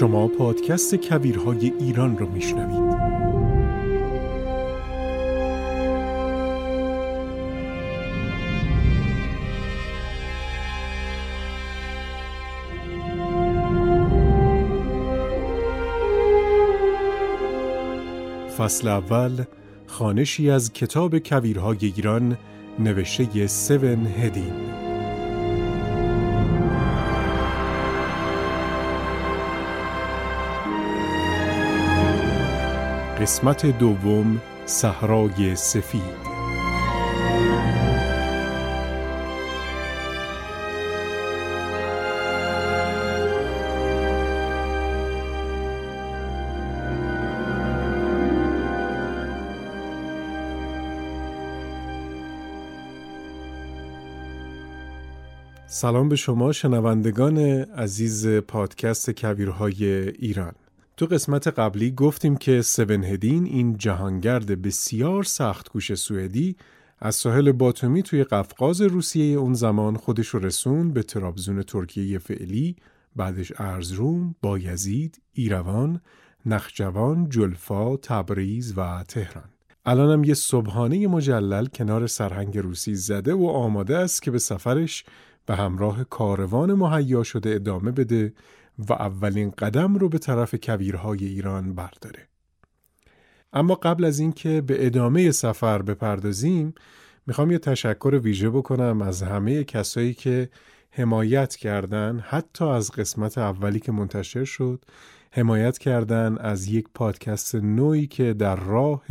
شما پادکست کبیرهای ایران رو میشنوید. فصل اول خانشی از کتاب کویرهای ایران نوشته سون هدین. قسمت دوم صحرای سفید. سلام به شما شنوندگان عزیز پادکست کبیرهای ایران. تو قسمت قبلی گفتیم که سون هدین این جهانگرد بسیار سخت کوش سوئدی از ساحل باتومی توی قفقاز روسیه اون زمان خودش رو رسون به ترابزون ترکیه فعلی بعدش ارزروم، بایزید، ایروان، نخجوان، جلفا، تبریز و تهران. الانم یه صبحانه مجلل کنار سرهنگ روسی زده و آماده است که به سفرش به همراه کاروان مهیا شده ادامه بده و اولین قدم رو به طرف کویرهای ایران برداره. اما قبل از اینکه به ادامه سفر بپردازیم می‌خوام یه تشکر ویژه بکنم از همه کسایی که حمایت کردن حتی از قسمت اولی که منتشر شد حمایت کردن از یک پادکست نوعی که در راه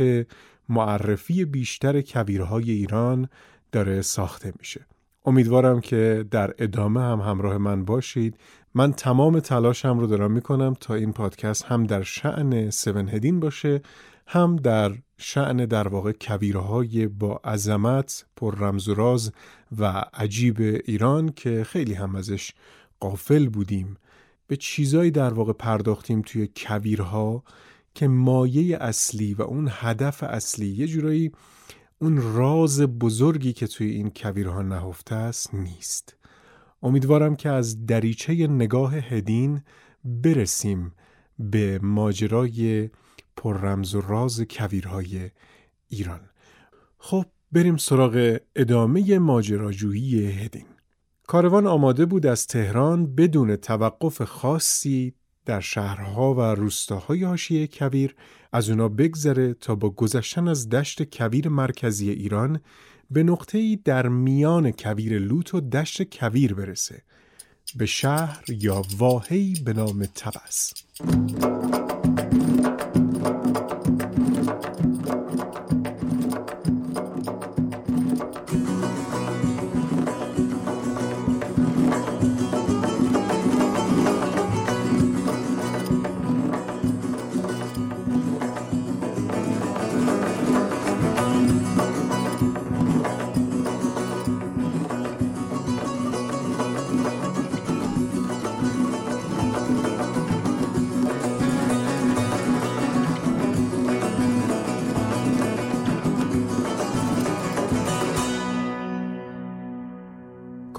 معرفی بیشتر کویرهای ایران داره ساخته میشه امیدوارم که در ادامه هم همراه من باشید من تمام تلاشم رو دارم می‌کنم تا این پادکست هم در شعن سون هدین باشه هم در شعن در واقع کبیرهای با عظمت پر رمز و راز و عجیب ایران که خیلی هم ازش قافل بودیم. به چیزایی در واقع پرداختیم توی کویرها که مایه اصلی و اون هدف اصلی یه جورایی اون راز بزرگی که توی این کویرها نهفته است نیست. امیدوارم که از دریچه نگاه هدین برسیم به ماجرای پر رمز و راز کویرهای ایران. خب بریم سراغ ادامه ماجراجویی هدین. کاروان آماده بود از تهران بدون توقف خاصی در شهرها و روستاهای حاشیه کویر از اونا بگذره تا با گذشتن از دشت کویر مرکزی ایران به نقطه‌ای در میان کویر لوت و دشت کویر برسه. به شهر یا واحی به نام تبس.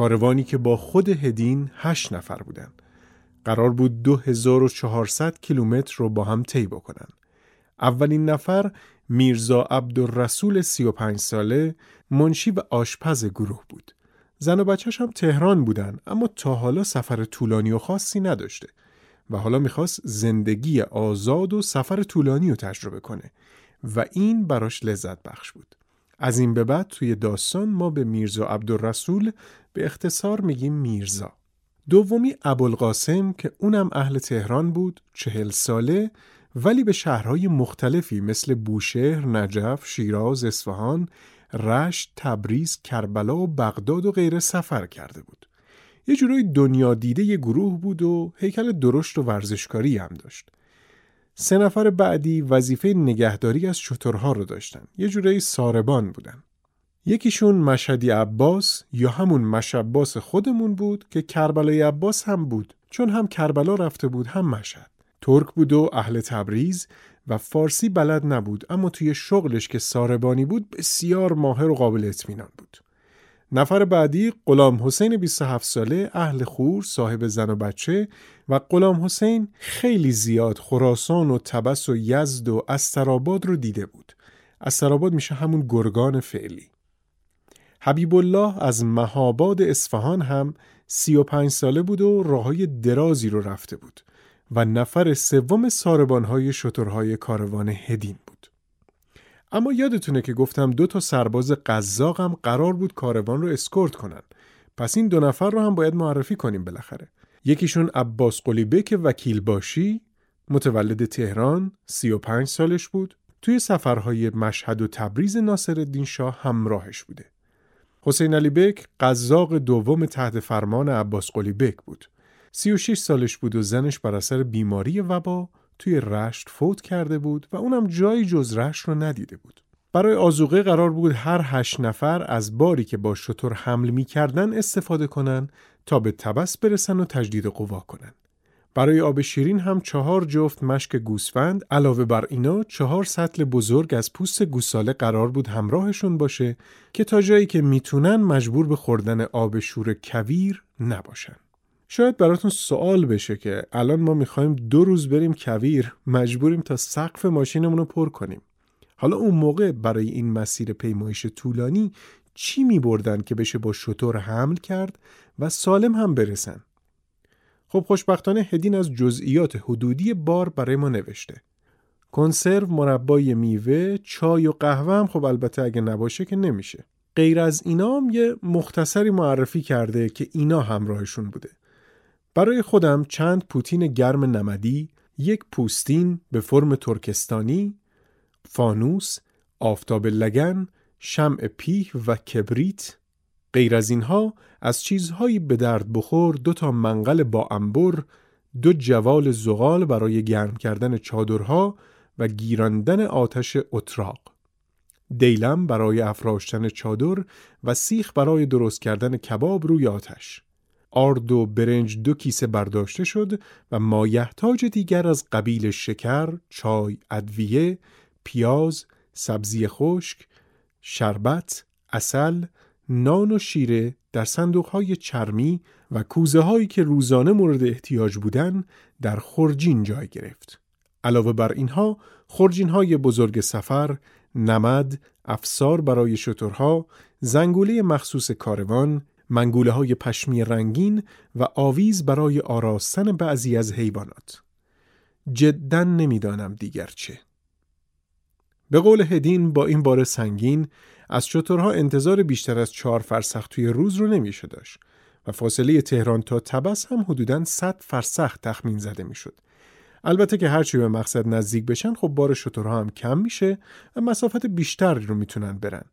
کاروانی که با خود هدین هشت نفر بودن. قرار بود 2400 کیلومتر رو با هم طی بکنن. اولین نفر میرزا عبدالرسول 35 ساله منشی و آشپز گروه بود. زن و بچهش هم تهران بودن اما تا حالا سفر طولانی و خاصی نداشته و حالا می‌خواست زندگی آزاد و سفر طولانی رو تجربه کنه و این براش لذت بخش بود. از این به بعد توی داستان ما به میرزا عبدالرسول به اختصار میگیم میرزا دومی ابوالقاسم که اونم اهل تهران بود چهل ساله ولی به شهرهای مختلفی مثل بوشهر، نجف، شیراز، اصفهان، رشت، تبریز، کربلا و بغداد و غیره سفر کرده بود. یه جورای دنیا دیده یه گروه بود و هیکل درشت و ورزشکاری هم داشت. سه نفر بعدی وظیفه نگهداری از شترها رو داشتن. یه جورایی ساربان بودن. یکیشون مشهدی عباس یا همون مشباس خودمون بود که کربلای عباس هم بود چون هم کربلا رفته بود هم مشهد. ترک بود و اهل تبریز و فارسی بلد نبود اما توی شغلش که ساربانی بود بسیار ماهر و قابل اطمینان بود. نفر بعدی غلام حسین 27 ساله اهل خور صاحب زن و بچه و غلام حسین خیلی زیاد خراسان و تبس و یزد و استراباد رو دیده بود. استراباد میشه همون گرگان فعلی. حبیب الله از مهاباد اصفهان هم 35 ساله بود و راههای درازی رو رفته بود و نفر سوم ساربانهای شترهای کاروان هدین بود. اما یادتونه که گفتم دو تا سرباز قزاق هم قرار بود کاروان رو اسکورت کنن. پس این دو نفر رو هم باید معرفی کنیم بالاخره. یکیشون عباس قلیبه وکیل باشی متولد تهران 35 سالش بود توی سفرهای مشهد و تبریز ناصر شاه همراهش بوده. حسین علی بک قزاق دوم تحت فرمان عباس قلی بک بود. 36 سالش بود و زنش بر اثر بیماری وبا توی رشت فوت کرده بود و اونم جایی جز رشت رو ندیده بود. برای آزوقه قرار بود هر هشت نفر از باری که با شطور حمل می کردن استفاده کنن تا به تبس برسن و تجدید قوا کنن. برای آب شیرین هم چهار جفت مشک گوسفند علاوه بر اینا چهار سطل بزرگ از پوست گوساله قرار بود همراهشون باشه که تا جایی که می‌تونن مجبور به خوردن آب شور کویر نباشن. شاید براتون سوال بشه که الان ما می‌خوایم دو روز بریم کویر مجبوریم تا سقف ماشینمون رو پر کنیم. حالا اون موقع برای این مسیر پیمایش طولانی چی می بردن که بشه با شطور حمل کرد و سالم هم برسن؟ خب خوشبختانه هدین از جزئیات حدودی بار برای ما نوشته. کنسرو، مربای میوه، چای و قهوه هم خب البته اگه نباشه که نمیشه. غیر از اینا هم یه مختصری معرفی کرده که اینا همراهشون بوده. برای خودم چند پوتین گرم نمدی، یک پوستین به فرم ترکستانی، فانوس، آفتاب لگن، شمع پیه و کبریت غیر از اینها از چیزهایی به درد بخور دو تا منقل با انبر دو جوال زغال برای گرم کردن چادرها و گیراندن آتش اتراق. دیلم برای افراشتن چادر و سیخ برای درست کردن کباب روی آتش. آرد و برنج دو کیسه برداشته شد و مایحتاج دیگر از قبیل شکر، چای، ادویه، پیاز، سبزی خشک، شربت، اصل، نان و شیره در صندوقهای چرمی و کوزه هایی که روزانه مورد احتیاج بودن در خورجین جای گرفت. علاوه بر اینها خورجین های بزرگ سفر، نمد، افسار برای شترها، زنگوله مخصوص کاروان، منگوله های پشمی رنگین و آویز برای آراستن بعضی از حیوانات. جدا نمی‌دانم دیگر چه. به قول هدین با این بار سنگین از شترها انتظار بیشتر از چهار فرسخ توی روز رو نمیشه داشت و فاصله تهران تا تبس هم حدوداً 100 فرسخ تخمین زده می‌شد. البته که هرچی به مقصد نزدیک بشن خب بار شترها هم کم میشه و مسافت بیشتری رو می‌تونن برن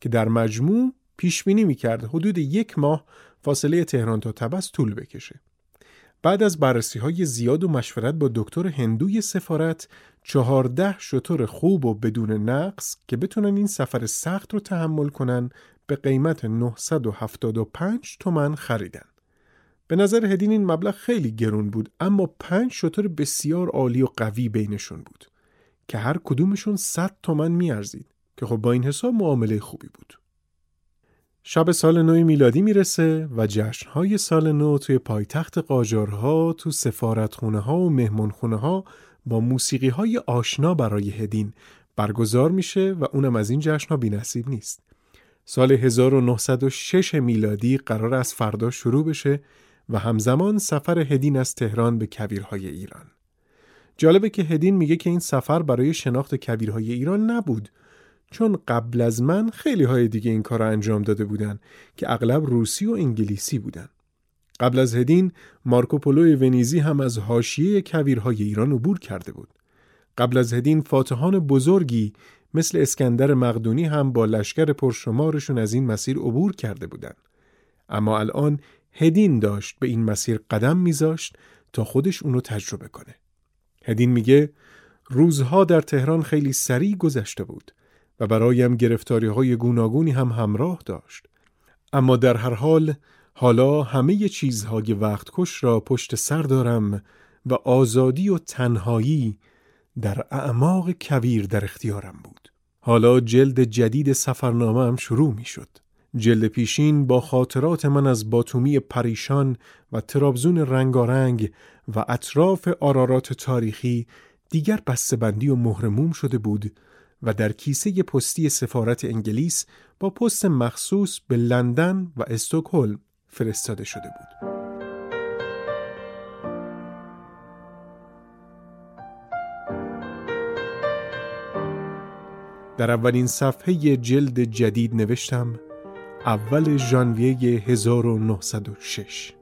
که در مجموع پیش بینی می‌کرد حدود یک ماه فاصله تهران تا تبس طول بکشه. بعد از بررسی های زیاد و مشورت با دکتر هندوی سفارت چهارده شطور خوب و بدون نقص که بتونن این سفر سخت رو تحمل کنن به قیمت 975 تومن خریدن. به نظر هدین این مبلغ خیلی گرون بود اما پنج شطور بسیار عالی و قوی بینشون بود که هر کدومشون 100 تومن میارزید که خب با این حساب معامله خوبی بود. شب سال نو میلادی می‌رسه و جشنهای سال نو توی پایتخت قاجارها تو سفارتخونه ها و مهمانخونه ها با موسیقی های آشنا برای هدین برگزار میشه و اونم از این جشنها بی نصیب نیست. سال 1906 میلادی قرار از فردا شروع بشه و همزمان سفر هدین از تهران به کویرهای ایران. جالبه که هدین میگه که این سفر برای شناخت کویرهای ایران نبود چون قبل از من خیلی های دیگه این کار رو انجام داده بودن که اغلب روسی و انگلیسی بودن. قبل از هدین مارکوپولو ونیزی هم از حاشیه کویرهای ایران عبور کرده بود. قبل از هدین فاتحان بزرگی مثل اسکندر مقدونی هم با لشکر پرشمارشون از این مسیر عبور کرده بودند. اما الان هدین داشت به این مسیر قدم میذاشت تا خودش اونو تجربه کنه. هدین میگه روزها در تهران خیلی سریع گذشته بود و برایم گرفتاری های گوناگونی هم همراه داشت. اما در هر حال حالا همه چیزهای وقت کش را پشت سر دارم و آزادی و تنهایی در اعماق کویر در اختیارم بود. حالا جلد جدید سفرنامه هم شروع می شد. جلد پیشین با خاطرات من از باتومی پریشان و ترابزون رنگارنگ و اطراف آرارات تاریخی دیگر بسته‌بندی و مهرموم شده بود و در کیسه پستی سفارت انگلیس با پست مخصوص به لندن و استکهلم فرستاده شده بود. در اولین صفحه جلد جدید نوشتم اول ژانویه 1906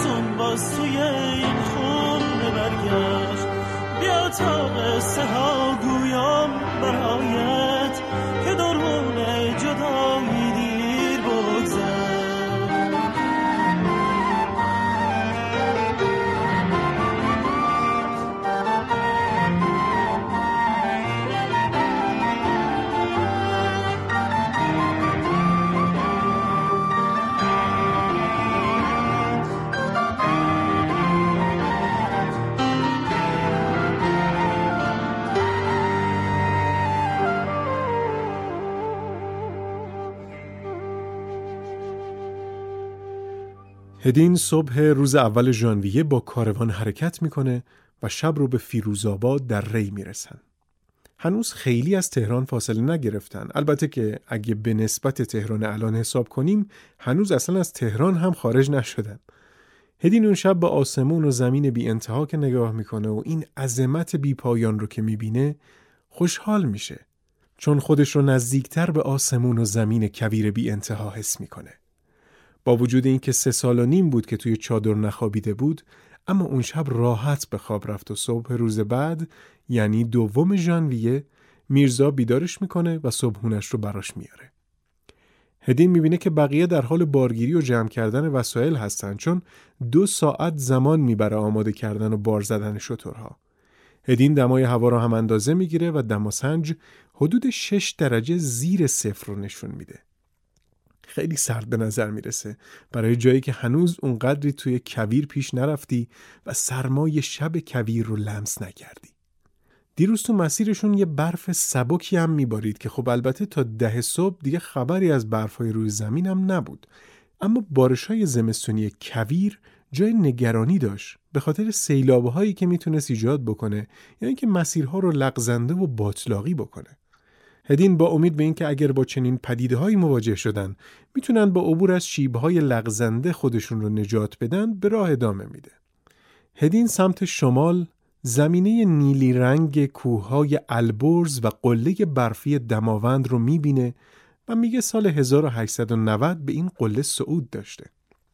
زمستون باز توی این خونه برگشت بیا تا قصه ها گویم برایت که درون جدایی هدین صبح روز اول ژانویه با کاروان حرکت می‌کنه و شب رو به فیروزآباد در ری می‌رسن. هنوز خیلی از تهران فاصله نگرفتن. البته که اگه به نسبت تهران الان حساب کنیم هنوز اصلا از تهران هم خارج نشدن. هدین اون شب به آسمون و زمین بی انتها که نگاه می‌کنه و این عظمت بی پایان رو که می‌بینه خوشحال میشه. چون خودش رو نزدیکتر به آسمون و زمین کویر بی انتها حس می‌کنه. با وجود اینکه سه سال و نیم بود که توی چادر نخوابیده بود اما اون شب راحت به خواب رفت و صبح روز بعد یعنی دوم ژانویه میرزا بیدارش می‌کنه و صبحونش رو براش میاره. هدین می‌بینه که بقیه در حال بارگیری و جمع کردن وسایل هستن چون دو ساعت زمان می‌بره آماده کردن و بار زدن شترها. هدین دمای هوا را هم اندازه می‌گیره و دماسنج حدود 6 درجه زیر صفر رو نشون میده. خیلی سرد به نظر می‌رسه. برای جایی که هنوز اونقدری توی کویر پیش نرفتی و سرمای شب کویر رو لمس نکردی. دیروز تو مسیرشون یه برف سبکی هم میبارید که خب البته تا ده صبح دیگه خبری از برفهای روی زمین هم نبود. اما بارش های زمستونی کویر جای نگرانی داشت. به خاطر سیلابه هایی که می‌تونست ایجاد بکنه یعنی که مسیرها رو لغزنده و باطلاقی بکنه. هدین با امید به اینکه اگر با چنین پدیده هایی مواجه شدن می‌تونن با عبور از های لغزنده خودشون رو نجات بدن به راه ادامه میده. هدین سمت شمال زمینه نیلی رنگ کوههای البرز و قله برفی دماوند رو می‌بینه و میگه سال 1890 به این قله صعود داشته.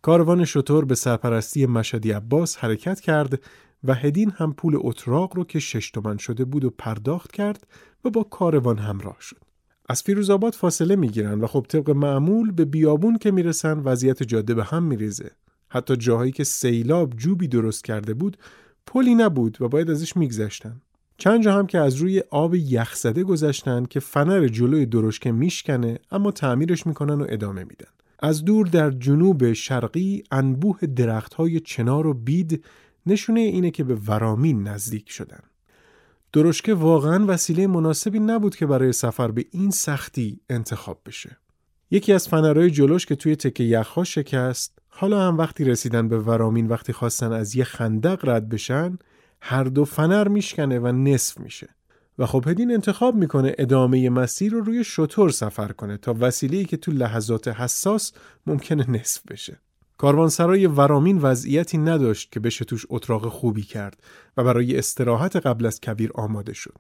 کاروان شطور به سرپرستی مشدی عباس حرکت کرد و هدین هم پول اتراق رو که شش تومن شده بود و پرداخت کرد و با کاروان همراه شد. از فیروزآباد فاصله می‌گیرن و خب طبق معمول به بیابون که می‌رسن وضعیت جاده به هم میریزه. حتی جاهایی که سیلاب جوبی درست کرده بود پلی نبود و باید ازش میگذشتن. چند جا هم که از روی آب یخزده گذشتن که فنر جلوی درشکه میشکنه اما تعمیرش می‌کنن و ادامه میدن. از دور در جنوب شرقی انبوه درختهای چنار و بید نشونه اینه که به ورامین نزدیک شدن. درشکه واقعا وسیله مناسبی نبود که برای سفر به این سختی انتخاب بشه. یکی از فنرهای جلوش که توی تکه یخها شکست حالا هم وقتی رسیدن به ورامین وقتی خواستن از یه خندق رد بشن هر دو فنر میشکنه و نصف میشه و خب هدین انتخاب می‌کنه ادامه مسیر رو روی شطور سفر کنه تا وسیله‌ای که تو لحظات حساس ممکنه نصف بشه کاروانسرای ورامین وضعیتی نداشت که بشه توش اتراق خوبی کرد و برای استراحت قبل از کبیر آماده شد.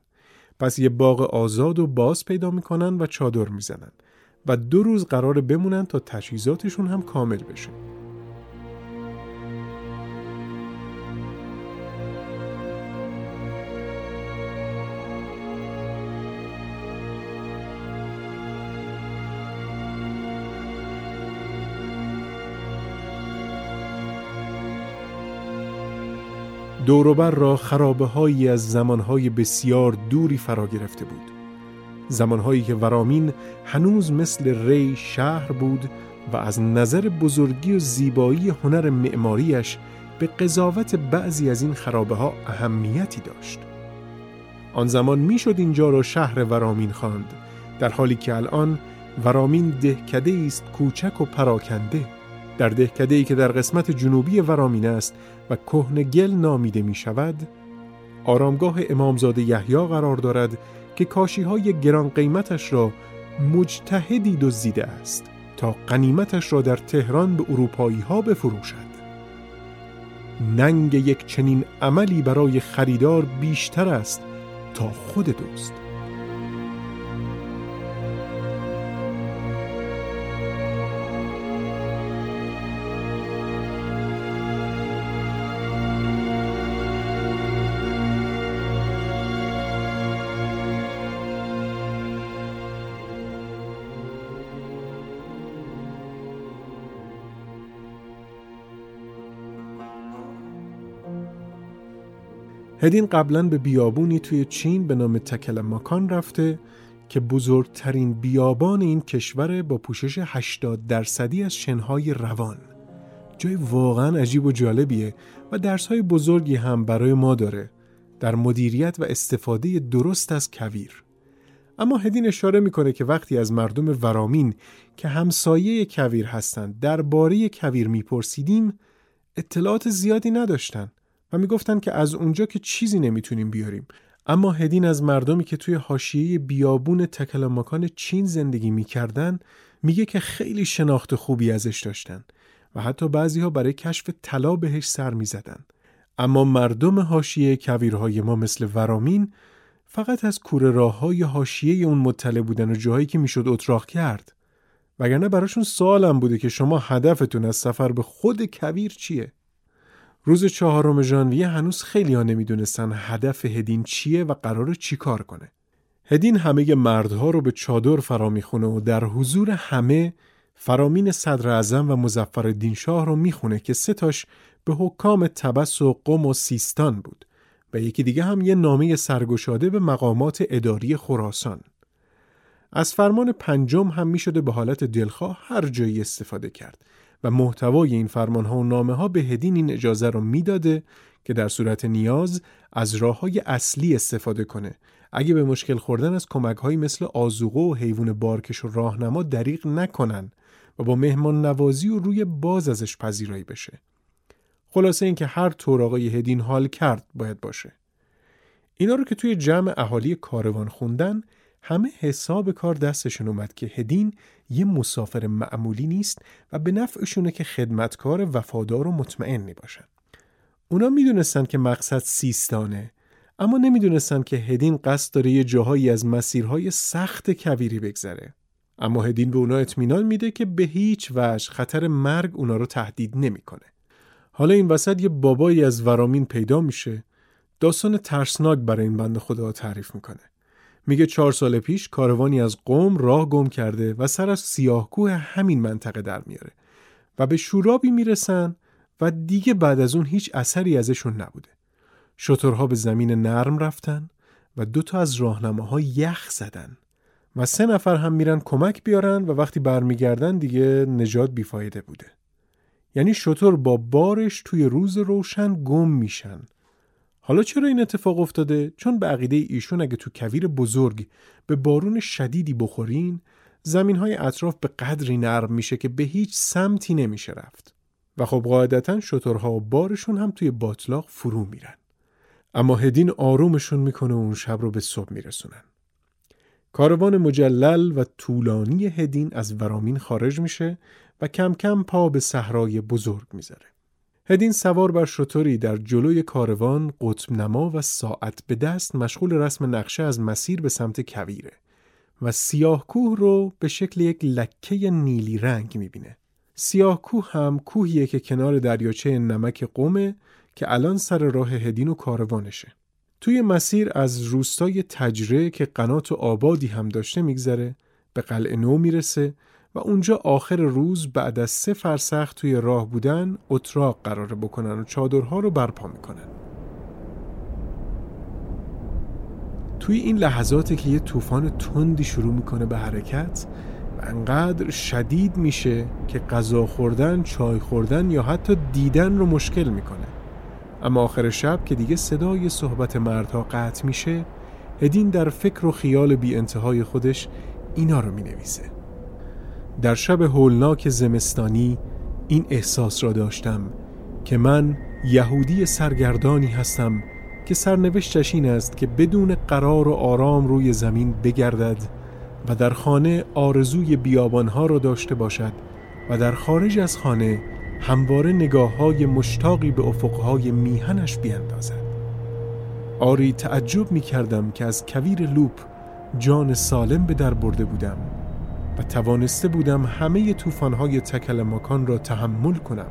پس یه باغ آزاد و باز پیدا می‌کنن و چادر می‌زنن و دو روز قرار بمونن تا تجهیزاتشون هم کامل بشه. دوروبر را خرابه هایی از زمانهای بسیار دوری فرا گرفته بود. زمانهایی که ورامین هنوز مثل ری شهر بود و از نظر بزرگی و زیبایی هنر معماریش به قضاوت بعضی از این خرابه ها اهمیتی داشت. آن زمان می‌شد اینجا را شهر ورامین خواند در حالی که الان ورامین دهکده است کوچک و پراکنده. در دهکده ای که در قسمت جنوبی ورامین است و گل نامیده می شود آرامگاه امامزاده یحیی قرار دارد که کاشی های گران قیمتش را مجتهدی دزدیده است تا قنیمتش را در تهران به اروپایی ها بفروشد. ننگ یک چنین عملی برای خریدار بیشتر است تا خود دوست هدین قبلا به بیابونی توی چین به نام تکل مکان رفته که بزرگترین بیابان این کشور با پوشش 80 درصدی از شنهای روان. جای واقعا عجیب و جالبیه و درسهای بزرگی هم برای ما داره در مدیریت و استفاده درست از کویر. اما هدین اشاره می‌کنه که وقتی از مردم ورامین که همسایه کویر هستند درباره کویر میپرسیدیم اطلاعات زیادی نداشتن. و می‌گفتن که از اونجا که چیزی نمی‌تونیم بیاریم. اما هدین از مردمی که توی حاشیه بیابون تکلمکان چین زندگی می‌کردن میگه که خیلی شناخت خوبی ازش داشتن و حتی بعضی ها برای کشف طلا بهش سر می‌زدن. اما مردم حاشیه کویرهای ما مثل ورامین فقط از کوره راه های حاشیه اون مطلع بودن و جاهایی که می‌شد اتراق کرد. وگرنه براشون سوالم بوده که شما هدفتون از سفر به خود کویر چیه؟ روز چهارم ژانویه هنوز خیلی ها نمی‌دونستن هدف هدین چیه و قرار چی کار کنه. هدین همه مردها رو به چادر فرا می‌خونه و در حضور همه فرامین صدر اعظم و مزفر شاه رو می‌خونه که سه تاش به حکام تبس و قم و سیستان بود و یکی دیگه هم یه نامه سرگشاده به مقامات اداری خراسان. از فرمان پنجم هم می‌شده به حالت دلخواه هر جایی استفاده کرد و محتوای این فرمان ها و نامه ها به هدین این اجازه رو می‌داده که در صورت نیاز از راه های اصلی استفاده کنه. اگه به مشکل خوردن از کمک های مثل آزوغه و حیوان بارکش و راهنما دریغ نکنن و با مهمان نوازی و روی باز ازش پذیرایی بشه. خلاصه اینکه هر طور آقای هدین حال کرد باید باشه. اینا رو که توی جمع اهالی کاروان خوندن همه حساب کار دستشون اومد که هدین یه مسافر معمولی نیست و به نفعشونه که خدمتکار وفادار و مطمئنی باشن. اونا می‌دونستن که مقصد سیستانه اما نمی‌دونستن که هدین قصد داره یه جاهایی از مسیرهای سخت کویری بگذره. اما هدین به اونا اطمینان میده که به هیچ وجه خطر مرگ اونا رو تهدید نمی‌کنه. حالا این وسط یه بابایی از ورامین پیدا میشه داستان ترسناک برای این بند خدا تعریف می‌کنه. میگه چهار سال پیش کاروانی از قوم راه گم کرده و سر از سیاهکوه همین منطقه در میاره و به شورابی می‌رسن و دیگه بعد از اون هیچ اثری ازشون نبوده. شترها به زمین نرم رفتن و دو تا از راهنماها یخ زدن و سه نفر هم میرن کمک بیارن و وقتی برمیگردن دیگه نجات بیفایده بوده. یعنی شطور با بارش توی روز روشن گم میشن. حالا چرا این اتفاق افتاده؟ چون به عقیده ایشون اگه تو کویر بزرگ به بارون شدیدی بخورین زمین های اطراف به قدری نرم میشه که به هیچ سمتی نمیشه رفت. و خب قاعدتا شترها و بارشون هم توی باطلاق فرو میرن. اما هدین آرومشون می‌کنه و اون شب رو به صبح میرسونن. کاروان مجلل و طولانی هدین از ورامین خارج میشه و کم کم پا به صحرای بزرگ می‌ذاره. هدین سوار بر شطوری در جلوی کاروان قطب نما و ساعت به دست مشغول رسم نقشه از مسیر به سمت کویره و سیاه کوه رو به شکل یک لکه نیلی رنگ می‌بینه. سیاه کوه هم کوهیه که کنار دریاچه نمک قومه که الان سر راه هدین و کاروانشه. توی مسیر از روستای تجره که قنات و آبادی هم داشته میگذره به قلعه نو می‌رسه و اونجا آخر روز بعد از سه فرسخ توی راه بودن اتراق قراره بکنن و چادرها رو برپا می‌کنن. توی این لحظاتی که یه طوفان تندی شروع می‌کنه به حرکت و انقدر شدید میشه که غذا خوردن، چای خوردن یا حتی دیدن رو مشکل می‌کنه. اما آخر شب که دیگه صدای صحبت مردها قطع میشه هدین در فکر و خیال بی انتهای خودش اینا رو می نویسه. در شب هولناک زمستانی این احساس را داشتم که من یهودی سرگردانی هستم که سرنوشتش این است که بدون قرار و آرام روی زمین بگردد و در خانه آرزوی بیابانها را داشته باشد و در خارج از خانه همواره نگاه های مشتاقی به افقهای میهنش بیندازد. آری تعجب می کردم که از کویر لوپ جان سالم به در برده بودم. و توانسته بودم همه توفانهای تکل مکان را تحمل کنم.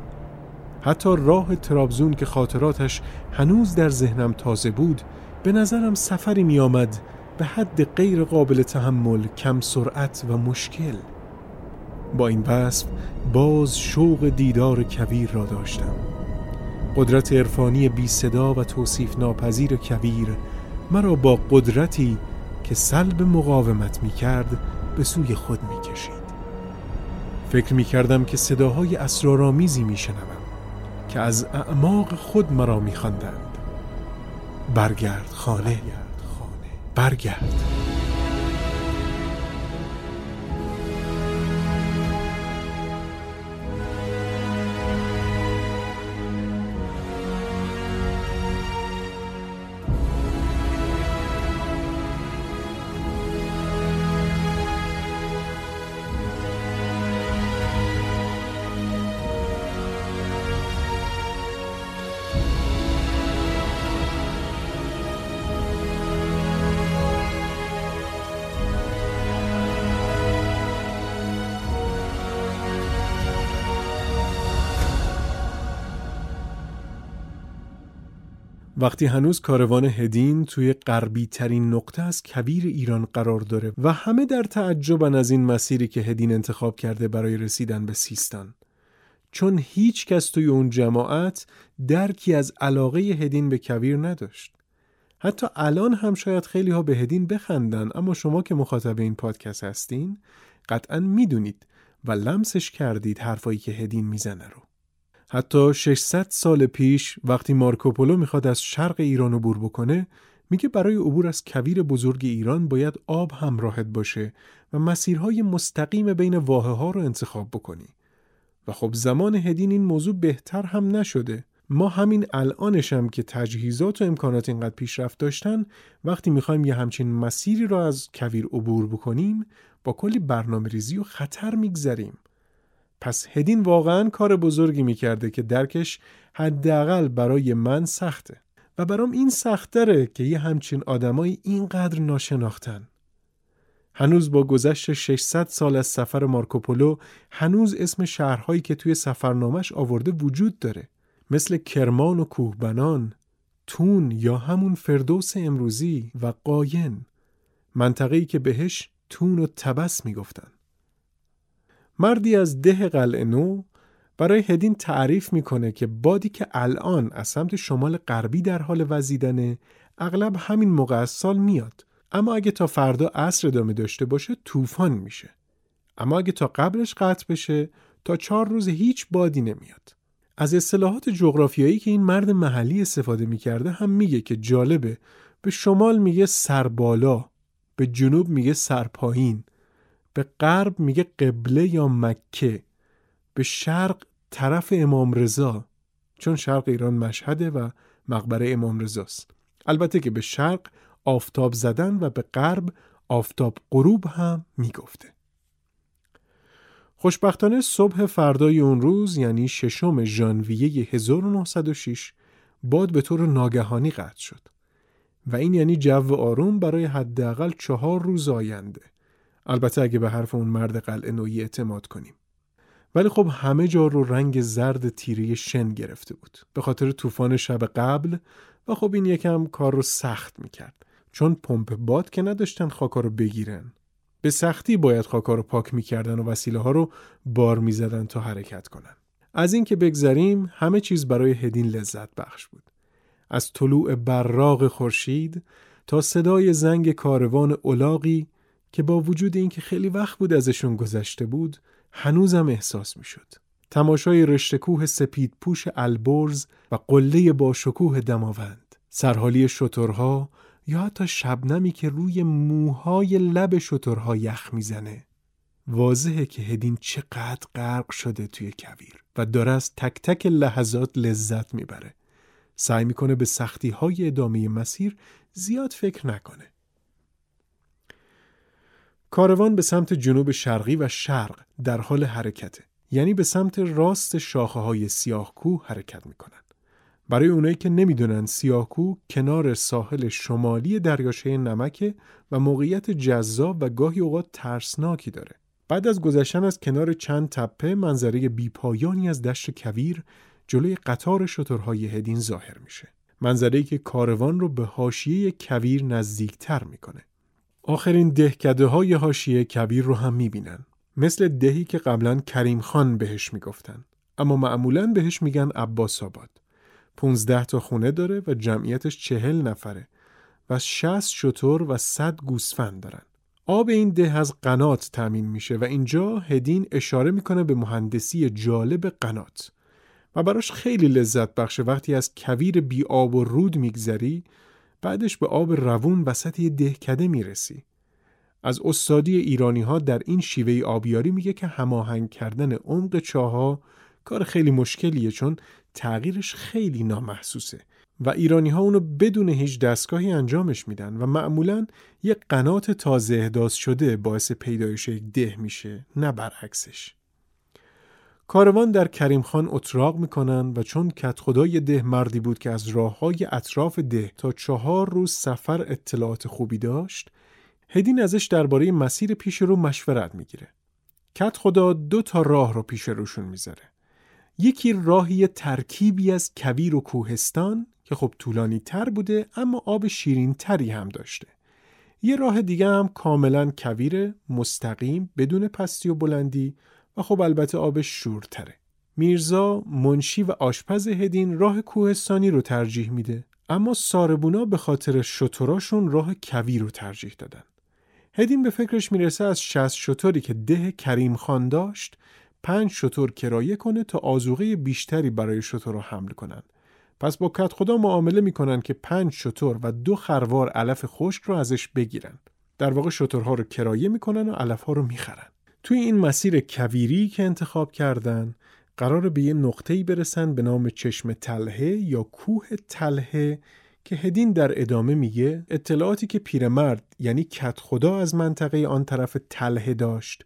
حتی راه ترابزون که خاطراتش هنوز در ذهنم تازه بود به نظرم سفری می آمد به حد غیر قابل تحمل کم سرعت و مشکل. با این وصف باز شوق دیدار کویر را داشتم. قدرت عرفانی بی صدا و توصیف ناپذیر کویر مرا با قدرتی که سلب مقاومت می کرد به سوی خود می کشید فکر می کردم که صداهای اسرارآمیزی می شنوم که از اعماق خود مرا می خواندند. برگرد خانه. برگرد. وقتی هنوز کاروان هدین توی غربی ترین نقطه از کویر ایران قرار داره و همه در تعجبن از این مسیری که هدین انتخاب کرده برای رسیدن به سیستان. چون هیچ کس توی اون جماعت درکی از علاقه هدین به کویر نداشت. حتی الان هم شاید خیلی ها به هدین بخندن اما شما که مخاطب این پادکست هستین قطعا می‌دونید و لمسش کردید حرفایی که هدین می‌زنه رو. حتی 600 سال پیش وقتی مارکوپولو می‌خواد از شرق ایران عبور بکنه میگه برای عبور از کویر بزرگ ایران باید آب همراهت باشه و مسیرهای مستقیم بین واحه ها رو انتخاب بکنی. و خب زمان هدین این موضوع بهتر هم نشده. ما همین الانش هم که تجهیزات و امکانات اینقدر پیشرفت داشتن وقتی می‌خوایم یه همچین مسیری رو از کویر عبور بکنیم با کلی برنامه ریزی و خطر میگذریم. پس هدین واقعا کار بزرگی می‌کرده که درکش حداقل برای من سخته و برام این سختره که یه همچین آدمایی اینقدر ناشناختن. هنوز با گذشت 600 سال از سفر مارکوپولو هنوز اسم شهرهایی که توی سفرنامش آورده وجود داره. مثل کرمان و کوهبنان، تون یا همون فردوس امروزی و قاین. منطقه‌ای که بهش تون و تبس می‌گفتن. مردی از ده قلعه نو برای هدین تعریف می‌کنه که بادی که الان از سمت شمال غربی در حال وزیدنه اغلب همین موقع از سال میاد. اما اگه تا فردا عصر ادامه داشته باشه طوفان میشه. اما اگه تا قبلش قطع بشه تا چهار روز هیچ بادی نمیاد. از اصطلاحات جغرافیایی که این مرد محلی استفاده می‌کرده هم میگه که جالبه. به شمال میگه سربالا به جنوب میگه سرپایین. به غرب میگه قبله یا مکه. به شرق طرف امام رضا چون شرق ایران مشهده و مقبره امام رضاست. البته که به شرق آفتاب زدن و به غرب آفتاب غروب هم می‌گفته. خوشبختانه صبح فردای اون روز یعنی ششم ژانویه 1906 باد به طور ناگهانی قطع شد. و این یعنی جو آروم برای حداقل چهار روز آینده. البته اگه به حرف اون مرد قلعه نویی اعتماد کنیم. ولی خب همه جا رو رنگ زرد تیری شن گرفته بود. به خاطر طوفان شب قبل و خب این یکم کار رو سخت می‌کرد. چون پمپ باد که نداشتن خاکا رو بگیرن. به سختی باید خاکا رو پاک می‌کردن و وسیله ها رو بار می‌زدن تا حرکت کنن. از این که بگذریم همه چیز برای هدین لذت بخش بود. از طلوع براغ خورشید تا صدای زنگ کاروان اولاقی که با وجود اینکه خیلی وقت بود ازشون گذشته بود هنوزم احساس می‌شد. تماشای رشته سپید پوش البرز و قله با شکوه دماوند سرحالی شترها یا حتی شبنمی که روی موهای لب شترها یخ می‌زنه. واضحه که هدین چقدر غرق شده توی کویر و داره از تک تک لحظات لذت می‌بره. سعی می‌کنه به سختی های ادامه مسیر زیاد فکر نکنه. کاروان به سمت جنوب شرقی و شرق در حال حرکته یعنی به سمت راست شاخه های سیاه کوه حرکت می‌کنن برای اونایی که نمی‌دونن سیاهکو کنار ساحل شمالی دریاچه نمکه و موقعیت جذاب و گاهی اوقات ترسناکی داره. بعد از گذشتن از کنار چند تپه منظره بیپایانی از دشت کویر جلوی قطار شترهای هدین ظاهر میشه. منظره که کاروان رو به حاشیه کویر نزدیکتر می‌کنه. آخرین دهکده های حاشیه کویر رو هم می‌بینن. مثل دهی که قبلا کریم خان بهش می‌گفتن. اما معمولا بهش میگن عباس آباد. 15 تا خونه داره و جمعیتش چهل نفره و 60 شتر و 100 گوسفند دارن. آب این ده از قنات تامین میشه و اینجا هدین اشاره می‌کنه به مهندسی جالب قنات و براش خیلی لذت بخشه وقتی از کویر بی آب و رود میگذری بعدش به آب روون وسط یه دهکده می‌رسی. از استادی ایرانی ها در این شیوه آبیاری میگه که هماهنگ کردن عمق چاها کار خیلی مشکلیه چون تغییرش خیلی نامحسوسه و ایرانی ها اونو بدون هیچ دستگاهی انجامش میدن و معمولا یه قنات تازه احداث شده باعث پیدایش یک ده میشه نه برعکسش کاروان در کریم خان اتراق می‌کنن و چون کت خدای ده مردی بود که از راه های اطراف ده تا چهار روز سفر اطلاعات خوبی داشت هدین ازش درباره مسیر پیش رو مشورت می‌گیره. کت خدا دو تا راه رو پیش روشون می‌ذاره. یکی راهی ترکیبی از کویر و کوهستان که خب طولانی تر بوده اما آب شیرین تری هم داشته. یه راه دیگه هم کاملا کویر مستقیم بدون پستی و بلندی و خب البته آبش شورتره میرزا منشی و آشپز هدین راه کوهستانی رو ترجیح میده اما ساربونا به خاطر شتراشون راه کویر رو ترجیح دادن هدین به فکرش می‌رسه از شست شتری که ده کریم خان داشت پنج شطور کرایه کنه تا آزوغه بیشتری برای شطور رو حمل کنن. پس با کت خدا معامله می‌کنن که پنج شطور و دو خروار علف خشک رو ازش بگیرن. در واقع شطورها رو کرایه می‌کنن و علفها رو می‌خرن. توی این مسیر کویری که انتخاب کردن قرار به یه نقطه‌ای برسن به نام چشم تلهه یا کوه تلهه که هدین در ادامه میگه اطلاعاتی که پیرمرد یعنی کت خدا از منطقه آن طرف تلهه داشت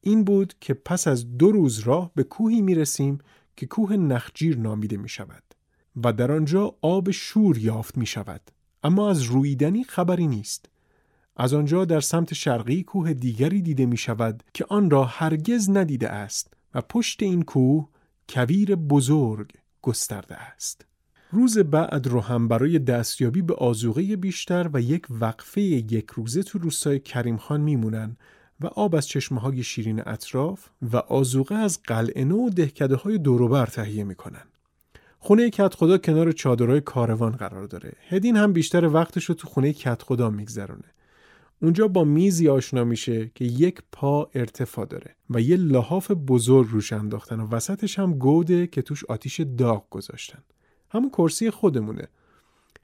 این بود که پس از دو روز راه به کوهی می رسیم که کوه نخجیر نامیده می شود و در آنجا آب شور یافت می شود اما از رویدنی خبری نیست. از آنجا در سمت شرقی کوه دیگری دیده می شود که آن را هرگز ندیده است و پشت این کوه کویر بزرگ گسترده است روز بعد رو هم برای دستیابی به آزوغه بیشتر و یک وقفه یک روزه تو روستای کریم خان میمونن و آب از چشمه های شیرین اطراف و آزوغه از قلعه و دهکده های دوروبر تهیه می‌کنن. خونه کت خدا کنار چادرهای کاروان قرار داره. هدین هم بیشتر وقتش رو تو خونه کت خدا میگذرونه. اونجا با میزی آشنا میشه که یک پا ارتفاع داره و یه لحاف بزرگ روش انداختن و وسطش هم گوده که توش آتیش داغ گذاشتن. همون کرسی خودمونه.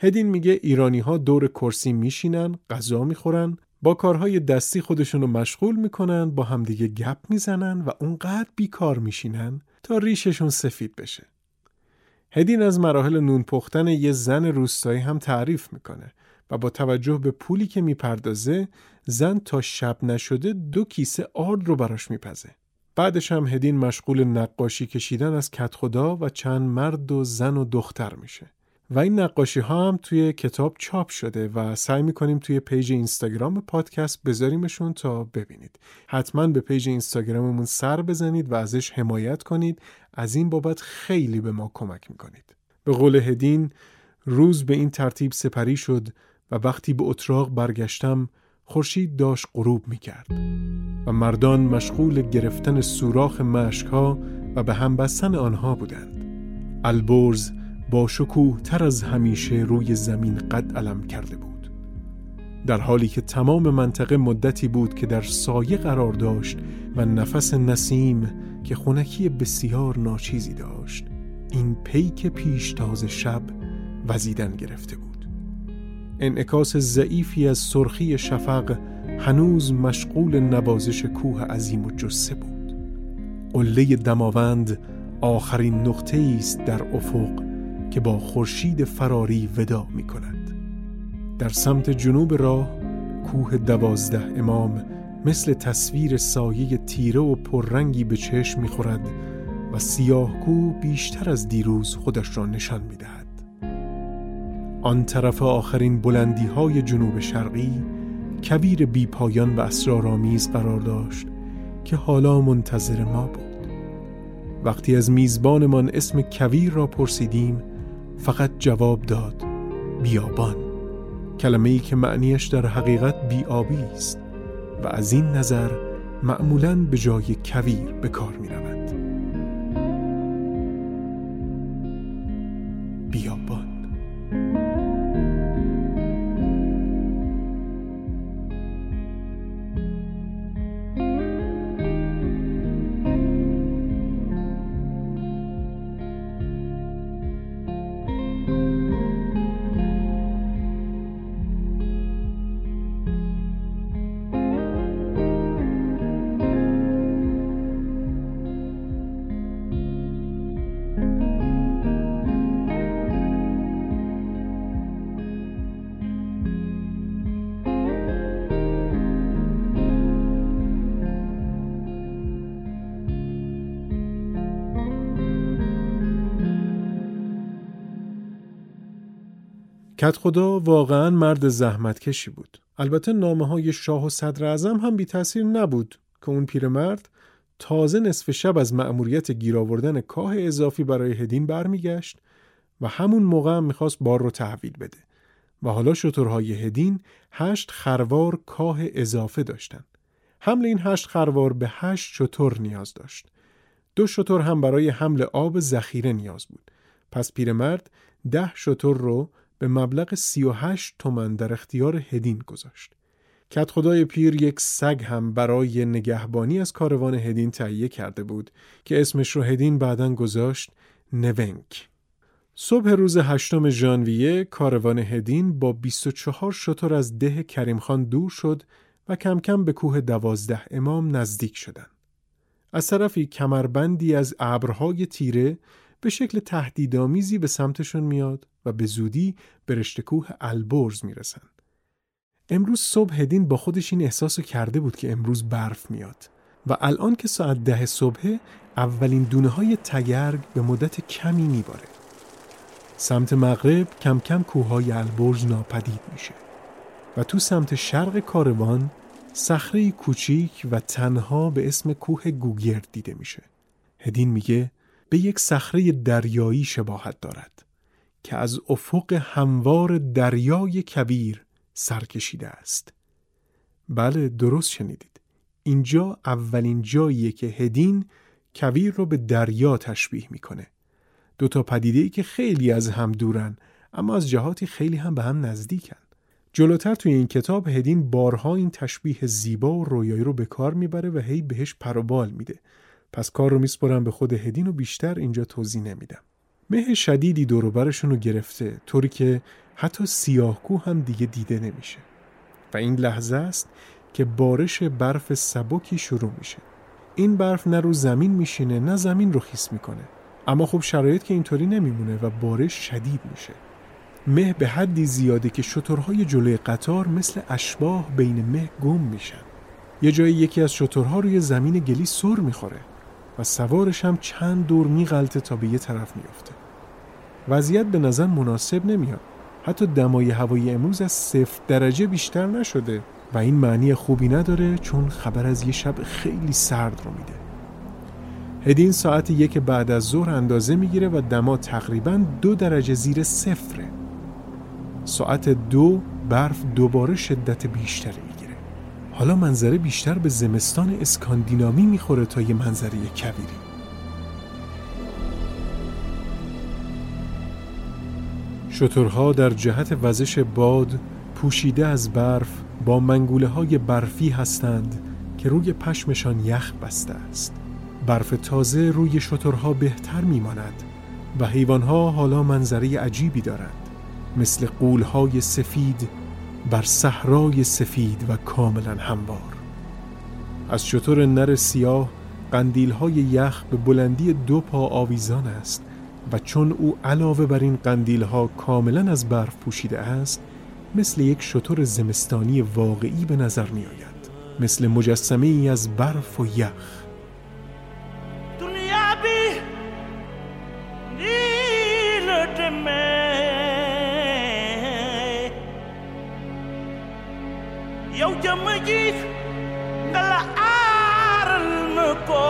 هدین میگه ایرانی ها دور کرسی میشینن، غذا می‌خورن، با کارهای دستی خودشون رو مشغول می‌کنن، با همدیگه گپ می‌زنن و اونقدر بیکار میشینن تا ریششون سفید بشه. هدین از مراحل نون پختن یه زن روستایی هم تعریف می‌کنه و با توجه به پولی که می‌پردازه زن تا شب نشده دو کیسه آرد رو براش میپزه. بعدش هم هدین مشغول نقاشی کشیدن از کدخدا و چند مرد و زن و دختر میشه. و این نقاشی ها هم توی کتاب چاپ شده و سعی می‌کنیم توی page اینستاگرام پادکست بذاریمشون تا ببینید. حتما به page اینستاگراممون سر بزنید و ازش حمایت کنید. از این بابت خیلی به ما کمک می‌کنید. به قول هدین روز به این ترتیب سپری شد و وقتی به اتراق برگشتم خورشید داشت غروب می کرد و مردان مشغول گرفتن سوراخ مشکها و به هم بستن آنها بودند. البرز با شکوه تر از همیشه روی زمین قد علم کرده بود. در حالی که تمام منطقه مدتی بود که در سایه قرار داشت و نفس نسیم که خونکی بسیار ناچیزی داشت این پیک پیشتاز شب وزیدن گرفته بود. انعکاس ضعیفی از سرخی شفق هنوز مشغول نوازش کوه عظیم و جسه بود. قله دماوند آخرین نقطه است در افق که با خورشید فراری ودا می کند در سمت جنوب راه کوه دوازده امام مثل تصویر سایه تیره و پررنگی به چشم می‌خورد و سیاه کوه بیشتر از دیروز خودش را نشان می‌دهد. آن طرف آخرین بلندی های جنوب شرقی کبیر بی پایان و اسرارآمیز قرار داشت که حالا منتظر ما بود وقتی از میزبانمان اسم کویر را پرسیدیم فقط جواب داد بیابان کلمه ای که معنیش در حقیقت بیابی است و از این نظر معمولا به جای کویر به کار می رود. کت خدا واقعا مرد زحمتکشی بود. البته نامه های شاه و صدر اعظم هم بی تاثیر نبود که اون پیرمرد تازه نصف شب از مأموریت گیر آوردن کاه اضافی برای هدین برمیگشت و همون موقع هم می‌خواست بار رو تحویل بده و حالا شترهای هدین هشت خروار کاه اضافه داشتن. حمل این هشت خروار به هشت شتر نیاز داشت. دو شتر هم برای حمل آب ذخیره نیاز بود. پس پیرمرد ده شتر رو به مبلغ 38 تومن در اختیار هدین گذاشت. کت خدای پیر یک سگ هم برای نگهبانی از کاروان هدین تهیه کرده بود که اسمش رو هدین بعدا گذاشت نونک. صبح روز هشتم ژانویه کاروان هدین با 24 شتر از ده کریم خان دور شد و کم کم به کوه دوازده امام نزدیک شدند. از طرفی کمربندی از ابرهای تیره به شکل تهدیدآمیزی به سمتشون میاد و به زودی به رشتکوه البرز می‌رسن. امروز صبح هدین با خودش این احساس کرده بود که امروز برف میاد و الان که ساعت ده صبح اولین دونه های تگرگ به مدت کمی میباره. سمت مغرب کم کم کوههای البرز ناپدید میشه و تو سمت شرق کاروان صخره کوچیک و تنها به اسم کوه گوگرد دیده میشه. هدین میگه به یک صخره دریایی شباهت دارد. که از افق هموار دریای کبیر سر کشیده است. بله درست شنیدید. اینجا اولین جاییه که هدین کویر رو به دریا تشبیه می‌کنه. دو تا پدیده ای که خیلی از هم دورن اما از جهاتی خیلی هم به هم نزدیکن. جلوتر توی این کتاب هدین بارها این تشبیه زیبا و رویایی رو به کار می‌بره و هی بهش پروبال میده. پس کار رو میسپرم به خود هدین و بیشتر اینجا توضیح نمیدم. مه شدیدی دوروبرشون رو گرفته طوری که حتی سیاهکو هم دیگه دیده نمیشه. و این لحظه است که بارش برف سبکی شروع میشه. این برف نه رو زمین میشینه نه زمین رو خیس می‌کنه. اما خب شرایط که اینطوری نمیمونه و بارش شدید میشه. مه به حدی زیاده که شترهای جلوی قطار مثل اشباه بین مه گم میشن. یه جایی یکی از شترها روی زمین گلی سر می‌خوره. و سوارش هم چند دور میغلطه تا به یه طرف میفته وضعیت به نظر مناسب نمیاد. حتی دمای هوای امروز از صفر درجه بیشتر نشده و این معنی خوبی نداره چون خبر از یه شب خیلی سرد رو میده. هدین ساعت یک بعد از ظهر اندازه می‌گیره و دما تقریبا دو درجه زیر صفره. ساعت دو برف دوباره شدت بیشتری. حالا منظره بیشتر به زمستان اسکاندینامی می‌خوره تا یه منظره کبیری شترها در جهت وزش باد پوشیده از برف با منگوله های برفی هستند که روی پشمشان یخ بسته است. برف تازه روی شترها بهتر میماند و حیوانها حالا منظره عجیبی دارند. مثل قولهای سفید بر صحرای سفید و کاملا هموار. از شتر نر سیاه قندیلهای یخ به بلندی دو پا آویزان است و چون او علاوه بر این قندیلها کاملا از برف پوشیده است مثل یک شتر زمستانی واقعی به نظر می آید مثل مجسمه ای از برف و یخ. Yow jëmm ji nga la aaral na ko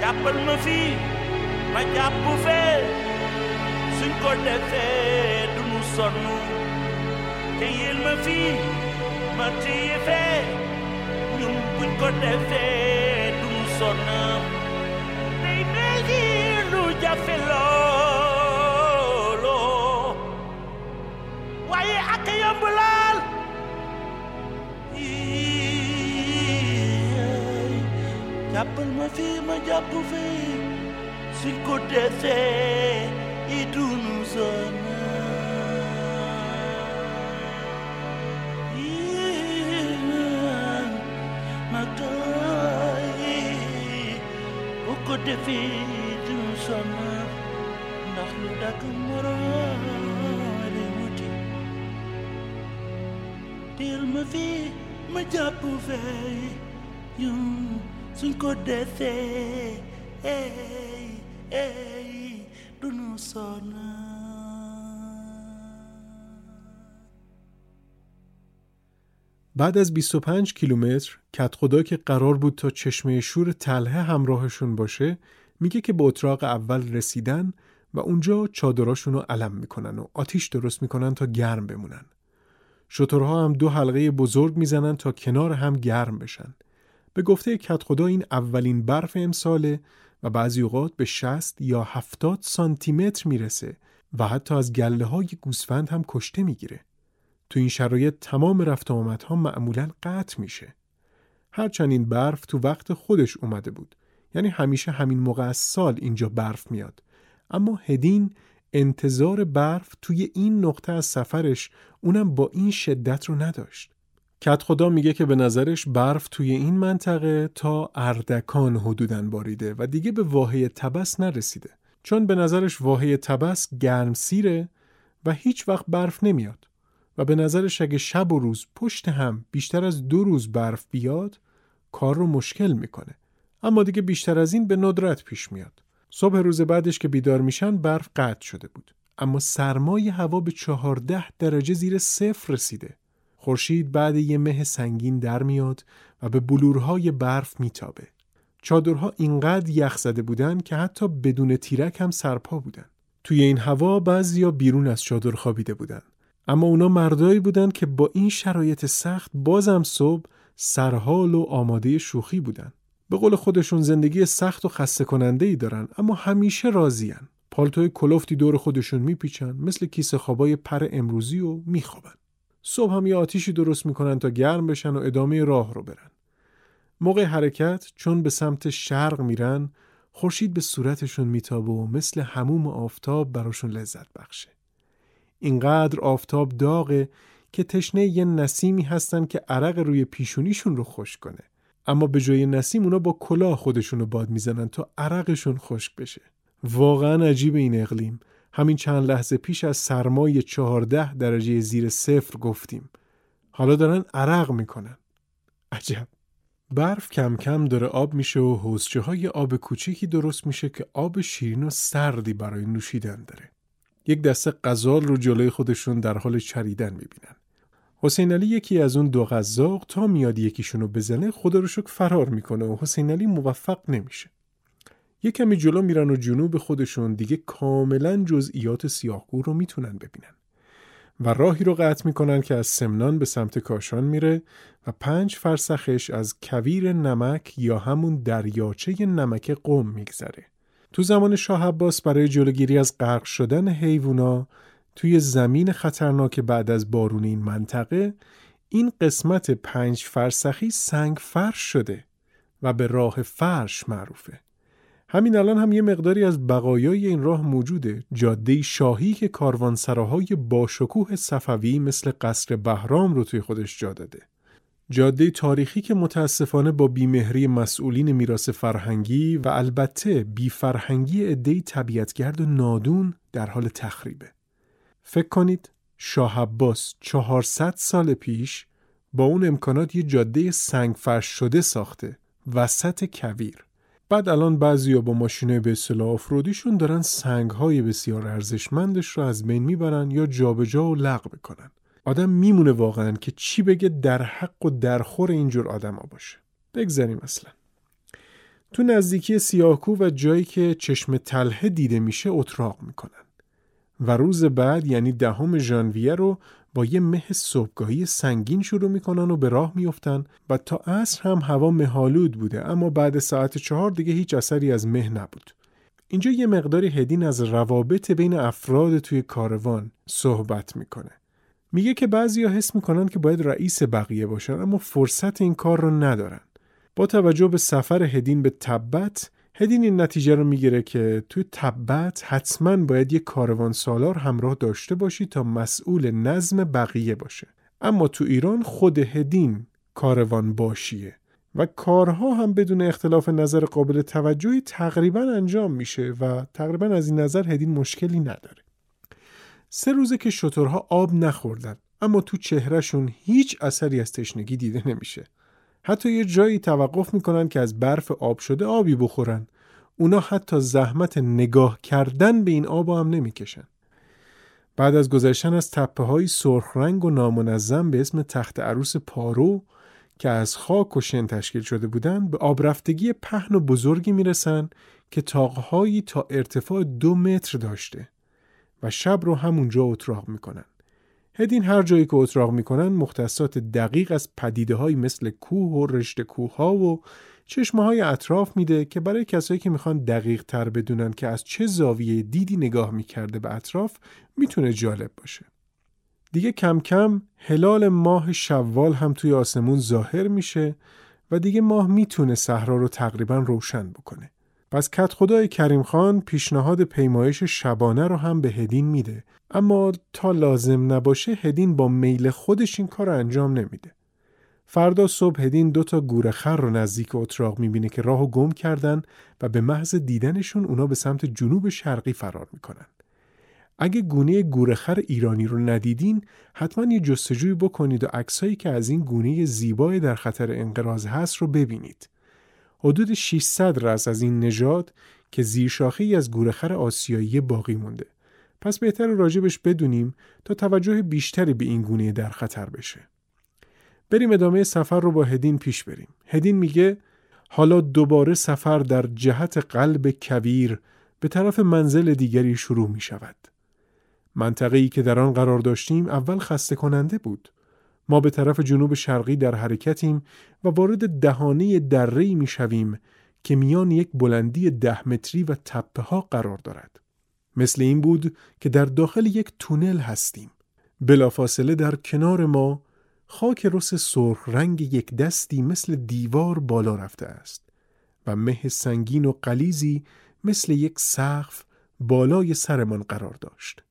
jàppal ma fii ma jàpp fee suñ ko defee du nu sonn te téyel ma fii ma téye fee ñun buñ ko defee du nu sonn day neexi lu jafe loo jàppal ma fii ma jàpp fii suñ ko defee i dunu sonn ma kaay bu ko defee dunu sonn ndax teel ma fii ma jàpp fee yum suñ ko defee ey ey du nu sonn بعد از 25 کیلومتر کت خدا که قرار بود تا چشمه شور تله همراهشون باشه میگه که به اتراق اول رسیدن و اونجا چادراشون رو علم می‌کنن و آتیش درست می‌کنن تا گرم بمونن. شترها هم دو حلقه بزرگ می‌زنن تا کنار هم گرم بشن. به گفته کت خدا این اولین برف امساله و بعضی اوقات به 60 یا 70 سانتی متر می‌رسه و حتی از گله های گوسفند هم کشته می‌گیره. تو این شرایط تمام رفت آمدها معمولا قطع میشه. هرچند این برف تو وقت خودش اومده بود. یعنی همیشه همین موقع از سال اینجا برف میاد. اما هدین انتظار برف توی این نقطه از سفرش اونم با این شدت رو نداشت. کت خدا میگه که به نظرش برف توی این منطقه تا اردکان حدودن باریده و دیگه به واحه تبس نرسیده. چون به نظرش واحه تبس گرم سیره و هیچ وقت برف نمیاد. و به نظرش اگه شب و روز پشت هم بیشتر از دو روز برف بیاد کار رو مشکل می‌کنه. اما دیگه بیشتر از این به ندرت پیش میاد. صبح روز بعدش که بیدار میشن برف قطع شده بود. اما سرمای هوا به چهارده درجه زیر صفر رسیده. خورشید بعد یه مه سنگین در میاد و به بلورهای برف میتابه. چادرها اینقدر یخ زده بودن که حتی بدون تیرک هم سرپا بودن. توی این هوا بعضیا بیرون از چادر خوابیده بودن. اما اونا مردایی بودن که با این شرایط سخت بازم صبح سرحال و آماده شوخی بودن. به قول خودشون زندگی سخت و خسته کننده ای دارن اما همیشه راضیان. پالتوی کلفتی دور خودشون میپیچن مثل کیسه خوابای پر امروزی و میخوابن. صبح هم یه آتیشی درست می‌کنن تا گرم بشن و ادامه راه رو برن. موقع حرکت چون به سمت شرق میرن خورشید به صورتشون میتابه و مثل هموم آفتاب براشون لذت بخشه. اینقدر آفتاب داغه که تشنه یه نسیمی هستن که عرق روی پیشونیشون رو خوش کنه. اما به جای نسیم اونا با کلاه خودشون رو باد می‌زنن تا عرقشون خشک بشه. واقعا عجیب این اقلیم. همین چند لحظه پیش از سرمای چهارده درجه زیر صفر گفتیم. حالا دارن عرق می‌کنن. عجب. برف کم کم داره آب میشه و حوزچه های آب کوچیکی درست میشه که آب شیرین و سردی برای نوشیدن داره. یک دسته غزال رو جلوی خودشون در حال چریدن می‌بینن. حسین علی یکی از اون دو غذاق تا میاد یکیشون رو بزنه خدا رو شک فرار می‌کنه و حسین علی موفق نمیشه. یک کمی جلو میرن و جنوب خودشون دیگه کاملا جزئیات سیاهگو رو می‌تونن ببینن. و راهی رو قطع می‌کنن که از سمنان به سمت کاشان میره و پنج فرسخش از کویر نمک یا همون دریاچه نمک قوم میگذره. تو زمان شاه عباس برای جلوگیری از غرق شدن حیوونا توی زمین خطرناک بعد از بارون این منطقه این قسمت پنج فرسخی سنگ فرش شده و به راه فرش معروفه. همین الان هم یه مقداری از بقایای این راه موجوده. جاده شاهی که کاروانسراهای باشکوه صفوی مثل قصر بهرام رو توی خودش جا داده. جاده تاریخی که متاسفانه با بیمهری مسئولین میراث فرهنگی و البته بیفرهنگی عدهای طبیعتگرد و نادون در حال تخریبه. فکر کنید شاه عباس 400 سال پیش با اون امکانات یه جاده سنگ فرش شده ساخته وسط کویر. بعد الان بعضیا با ماشینه به اصطلاح آفرودیشون دارن سنگهای بسیار ارزشمندش رو از بین می‌برن یا جابجا و لغو می‌کنن. آدم میمونه واقعا که چی بگه در حق و درخور اینجور آدما باشه. بگذاریم اصلا. تو نزدیکی سیاهکو و جایی که چشم تله دیده میشه اتراق می‌کنن. و روز بعد یعنی دهم ژانویه رو با یه مه صبحگاهی سنگین شروع می‌کنن و به راه میفتن و تا عصر هم هوا مهالود بوده اما بعد ساعت چهار دیگه هیچ اثری از مه نبود. اینجا یه مقداری هدین از روابط بین افراد توی کاروان صحبت می‌کنه. میگه که بعضیا حس می‌کنن که باید رئیس بقیه باشن اما فرصت این کار رو ندارن. با توجه به سفر هدین به تبت هدین این نتیجه رو می‌گیره که توی تبت حتما باید یک کاروان سالار همراه داشته باشی تا مسئول نظم بقیه باشه. اما تو ایران خود هدین کاروان باشیه و کارها هم بدون اختلاف نظر قابل توجهی تقریبا انجام میشه و تقریبا از این نظر هدین مشکلی نداره. سه روزه که شترها آب نخوردن اما تو چهرهشون هیچ اثری از تشنگی دیده نمیشه. حتی یه جایی توقف می‌کنن که از برف آب شده آبی بخورن اونا حتی زحمت نگاه کردن به این آب هم نمی‌کشن بعد از گذشتن از تپه های سرخ رنگ و نامنظم به اسم تخت عروس پارو که از خاک و شن تشکیل شده بودند به آبرفتگی پهن و بزرگی می‌رسن که تاقهایی تا ارتفاع دو متر داشته و شب رو همونجا اتراق می‌کنن. هدین هر جایی که اتراق می‌کنن مختصات دقیق از پدیده های مثل کوه و رشته کوه ها و چشمه های اطراف میده که برای کسایی که می‌خوان دقیق تر بدونن که از چه زاویه دیدی نگاه می‌کرده به اطراف می‌تونه جالب باشه. دیگه کم کم هلال ماه شوال هم توی آسمون ظاهر میشه و دیگه ماه می‌تونه صحرا رو تقریبا روشن بکنه. پس کت خدای کریم خان پیشنهاد پیمایش شبانه رو هم به هدین میده اما تا لازم نباشه هدین با میل خودش این کار انجام نمیده. فردا صبح هدین دو تا گورخر رو نزدیک اتراق می‌بینه که راهو گم کردن و به محض دیدنشون اونا به سمت جنوب شرقی فرار می‌کنن. اگه گونه گورخر ایرانی رو ندیدین حتما یه جستجوی بکنید و عکسایی که از این گونه زیبای در خطر انقراض هست رو ببینید. حدود 600 رس از این نژاد که زیرشاخه از گورخر آسیایی باقی مونده. پس بهتر راجبش بدونیم تا توجه بیشتری به این گونه در خطر بشه. بریم ادامه سفر رو با هدین پیش بریم. هدین میگه حالا دوباره سفر در جهت قلب کویر به طرف منزل دیگری شروع می شود. منطقه‌ای که در آن قرار داشتیم اول خسته کننده بود. ما به طرف جنوب شرقی در حرکتیم و وارد دهانه دره‌ای می شویم که میان یک بلندی ده متری و تپه ها قرار دارد. مثل این بود که در داخل یک تونل هستیم. بلافاصله در کنار ما خاک رس سرخ رنگ یک دستی مثل دیوار بالا رفته است و مه سنگین و قلیزی مثل یک سقف بالای سرمان قرار داشت.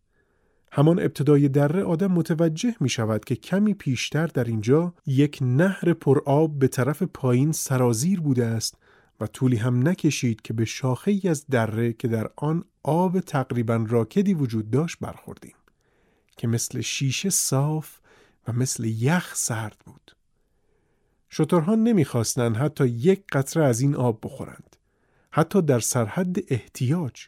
همان ابتدای دره آدم متوجه می شود که کمی پیشتر در اینجا یک نهر پرآب به طرف پایین سرازیر بوده است و طولی هم نکشید که به شاخه ای از دره که در آن آب تقریبا راکدی وجود داشت برخوردیم که مثل شیشه صاف و مثل یخ سرد بود. شترها نمی‌خواستند حتی یک قطره از این آب بخورند. حتی در سرحد احتیاج.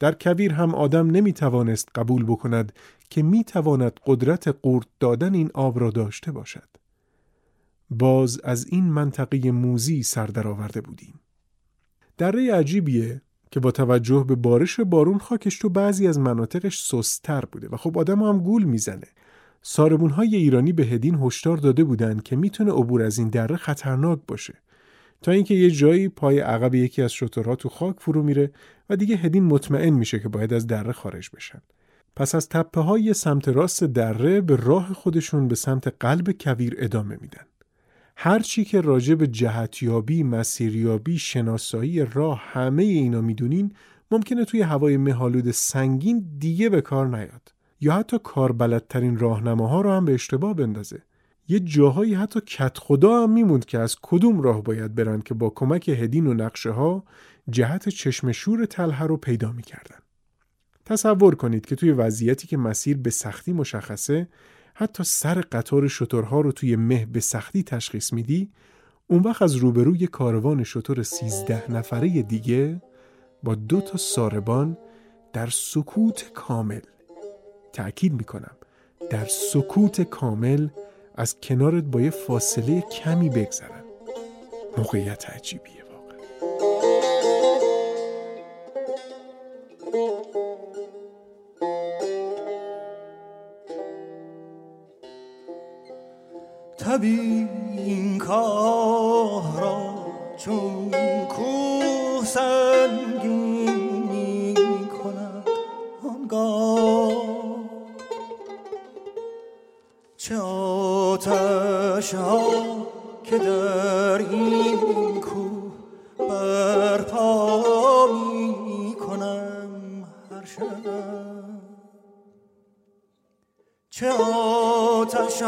در کویر هم آدم نمی توانست قبول بکند که می تواند قدرت قورت دادن این آب را داشته باشد. باز از این منطقه موزی سر آورده بودیم. دره عجیبیه که با توجه به بارش بارون خاکش تو بعضی از مناطقش سستر بوده و خب آدم هم گول می‌زنه. ساربون های ایرانی به هدین هشدار داده بودند که می‌تونه عبور از این دره خطرناک باشه. تا اینکه یه جایی پای عقب یکی از شترها تو خاک فرو میره و دیگه هدین مطمئن میشه که باید از دره خارج بشن. پس از تپه های سمت راست دره به راه خودشون به سمت قلب کویر ادامه میدن. هر چی که راجع به جهتیابی، مسیریابی، شناسایی راه همه اینا می‌دونین ممکنه توی هوای مهالود سنگین دیگه به کار نیاد یا حتی کاربلدترین راهنماها رو هم به اشتباه بندازه. یه جاهایی حتی کت خدا هم میموند که از کدوم راه باید برن که با کمک هدین و نقشه ها جهت چشم شور تله رو پیدا می‌کردن. تصور کنید که توی وضعیتی که مسیر به سختی مشخصه حتی سر قطار شترها رو توی مه به سختی تشخیص میدی اون وقت از روبروی کاروان شتر سیزده نفره دیگه با دو تا ساربان در سکوت کامل تأکید می‌کنم در سکوت کامل از کنارت با یه فاصله کمی بگذرن. موقعیت عجیبیه طبیع این که در این کوه برپا می کنم هر شب. چه آتش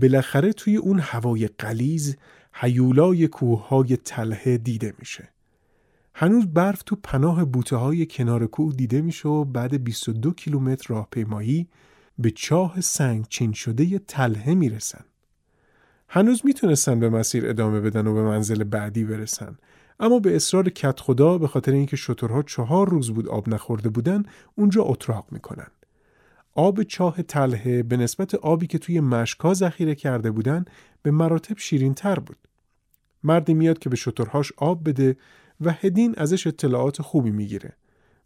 بالاخره توی اون هوای قلیز حیولای کوههای تله دیده میشه. هنوز برف تو پناه بوته های کنار کوه دیده میشه و بعد 22 کیلومتر راهپیمایی به چاه سنگ چین شده تله می‌رسن. هنوز می‌تونستن به مسیر ادامه بدن و به منزل بعدی برسن اما به اصرار کت خدا به خاطر اینکه شترها چهار روز بود آب نخورده بودن اونجا اتراق می‌کنن آب چاه تله به نسبت آبی که توی مشکا ذخیره کرده بودن به مراتب شیرین تر بود. مردی میاد که به شترهاش آب بده و هدین ازش اطلاعات خوبی می‌گیره.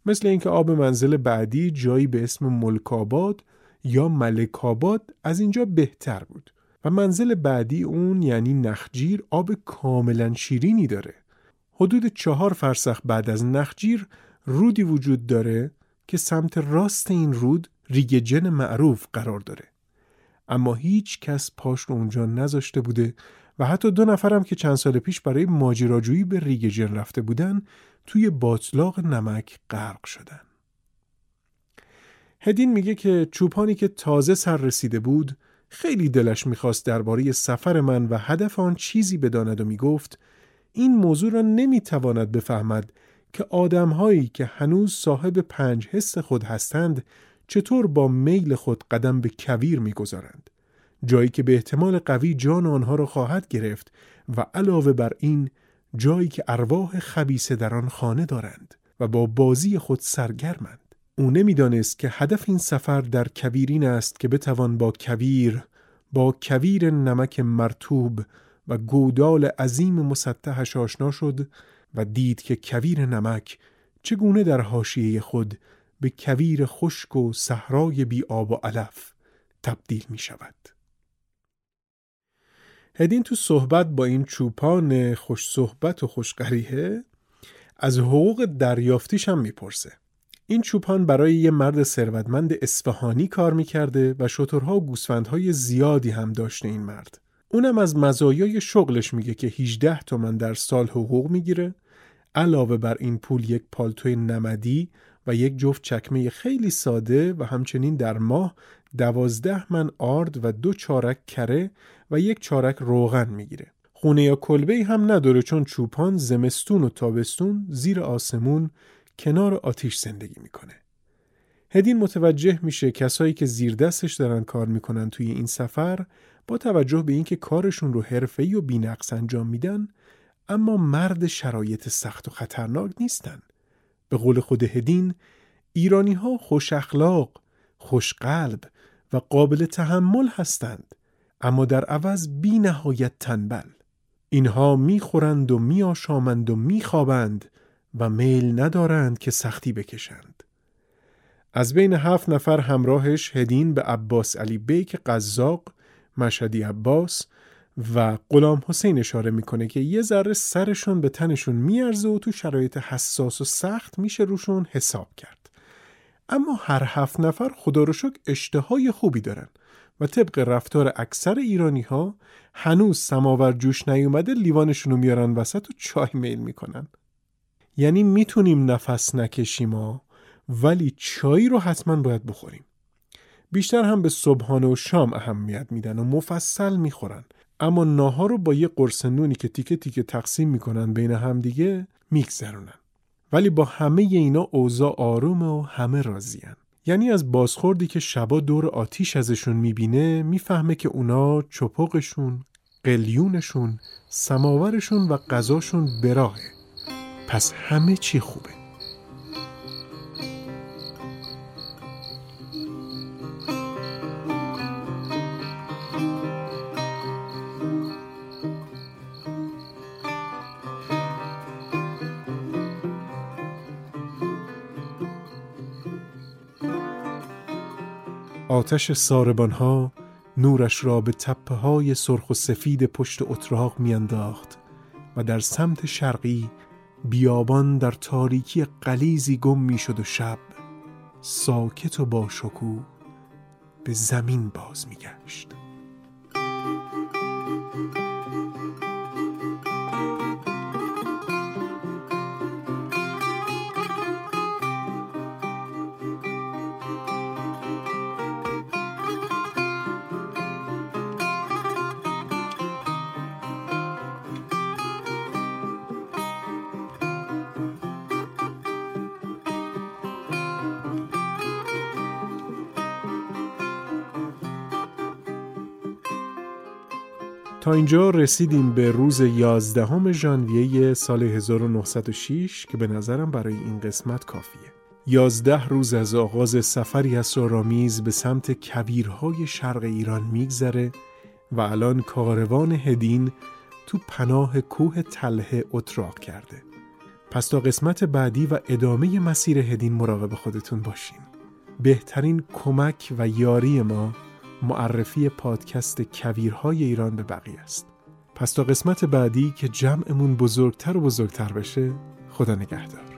مثل اینکه آب منزل بعدی جایی به اسم ملکاباد یا ملکاباد از اینجا بهتر بود و منزل بعدی اون یعنی نخجیر آب کاملا شیرینی داره. حدود چهار فرسخ بعد از نخجیر رودی وجود داره که سمت راست این رود ریگجن معروف قرار داره. اما هیچ کس پاش رو اونجا نذاشته بوده و حتی دو نفرم که چند سال پیش برای ماجراجویی به ریگجن رفته بودن توی باطلاق نمک غرق شدن. هدین میگه که چوپانی که تازه سر رسیده بود خیلی دلش می‌خواست درباره سفر من و هدف آن چیزی بداند و می‌گفت این موضوع را نمی‌تواند بفهمد که آدمهایی که هنوز صاحب پنج حس خود هستند چطور با میل خود قدم به کویر می‌گذارند؟ جایی که به احتمال قوی جان آنها را خواهد گرفت و علاوه بر این جایی که ارواح خبیسه در آن خانه دارند و با بازی خود سرگرمند. او نمی‌دانست که هدف این سفر در کویرین است که بتوان با کویر با کویر نمک مرتوب و گودال عظیم مسطحش آشنا شد و دید که کویر نمک چگونه در حاشیه خود به کویر خشک و صحرای بی آب و علف تبدیل می شود. هدین تو صحبت با این چوپان خوش صحبت و خوشقریه از حقوق دریافتیش هم می‌پرسه. این چوپان برای یه مرد ثروتمند اصفهانی کار می‌کرده و شترها و گوسفندهای زیادی هم داشته این مرد. اونم از مزایای شغلش میگه که 18 تومن در سال حقوق می‌گیره علاوه بر این پول یک پالتوی نمدی و یک جفت چکمه خیلی ساده و همچنین در ماه دوازده من آرد و دو چارک کره و یک چارک روغن می‌گیره. خونه یا کلبه هم نداره چون چوپان زمستون و تابستون زیر آسمون کنار آتیش زندگی می‌کنه. هدین متوجه میشه کسایی که زیر دستش دارن کار می‌کنن توی این سفر با توجه به اینکه کارشون رو حرفه‌ای و بی‌نقص انجام میدن اما مرد شرایط سخت و خطرناک نیستن. به قول خود هدین ایرانی ها خوش اخلاق، خوش قلب و قابل تحمل هستند اما در عوض بی نهایت تنبل. اینها می‌خورند و میآشامند و میخوابند و میل ندارند که سختی بکشند. از بین هفت نفر همراهش هدین به عباس علی بیک قزاق، مشهدی عباس و غلام حسین اشاره می‌کنه که یه ذره سرشون به تنشون میارزه و تو شرایط حساس و سخت میشه روشون حساب کرد. اما هر هفت نفر خدا رو شکر اشتهای خوبی دارن و طبق رفتار اکثر ایرانی ها هنوز سماور جوش نیومده لیوانشون رو میارن وسط و چای میل می‌کنن. یعنی می‌تونیم نفس نکشیم ها ولی چای رو حتما باید بخوریم. بیشتر هم به صبحانه و شام اهمیت میدن و مفصل می‌خورن اما ناهار رو با یه قرص نونی که تیکه تیکه تقسیم می‌کنن بین همدیگه میگذرونن. ولی با همه اینا اوضاع آرومه و همه راضیان. یعنی از بازخوردی که شبا دور آتیش ازشون می‌بینه می‌فهمه که اونا چپقشون قلیونشون سماورشون و غذاشون براهه پس همه چی خوبه. آتش ساربانها نورش را به تپه های سرخ و سفید پشت اتراق میانداخت و در سمت شرقی بیابان در تاریکی قلیزی گم می‌شد و شب ساکت و با به زمین باز میگشت. تا اینجا رسیدیم به روز 11 ژانویه سال 1906 که به نظرم برای این قسمت کافیه. یازده روز از آغاز سفری اسرارآمیز به سمت کبیرهای شرق ایران میگذره و الان کاروان هدین تو پناه کوه تله اتراق کرده پس تا قسمت بعدی و ادامه مسیر هدین مراقب خودتون باشین بهترین کمک و یاری ما معرفی پادکست کویرهای ایران به بقیه است. پس تا قسمت بعدی که جمعمون بزرگتر و بزرگتر بشه خدا نگهدار.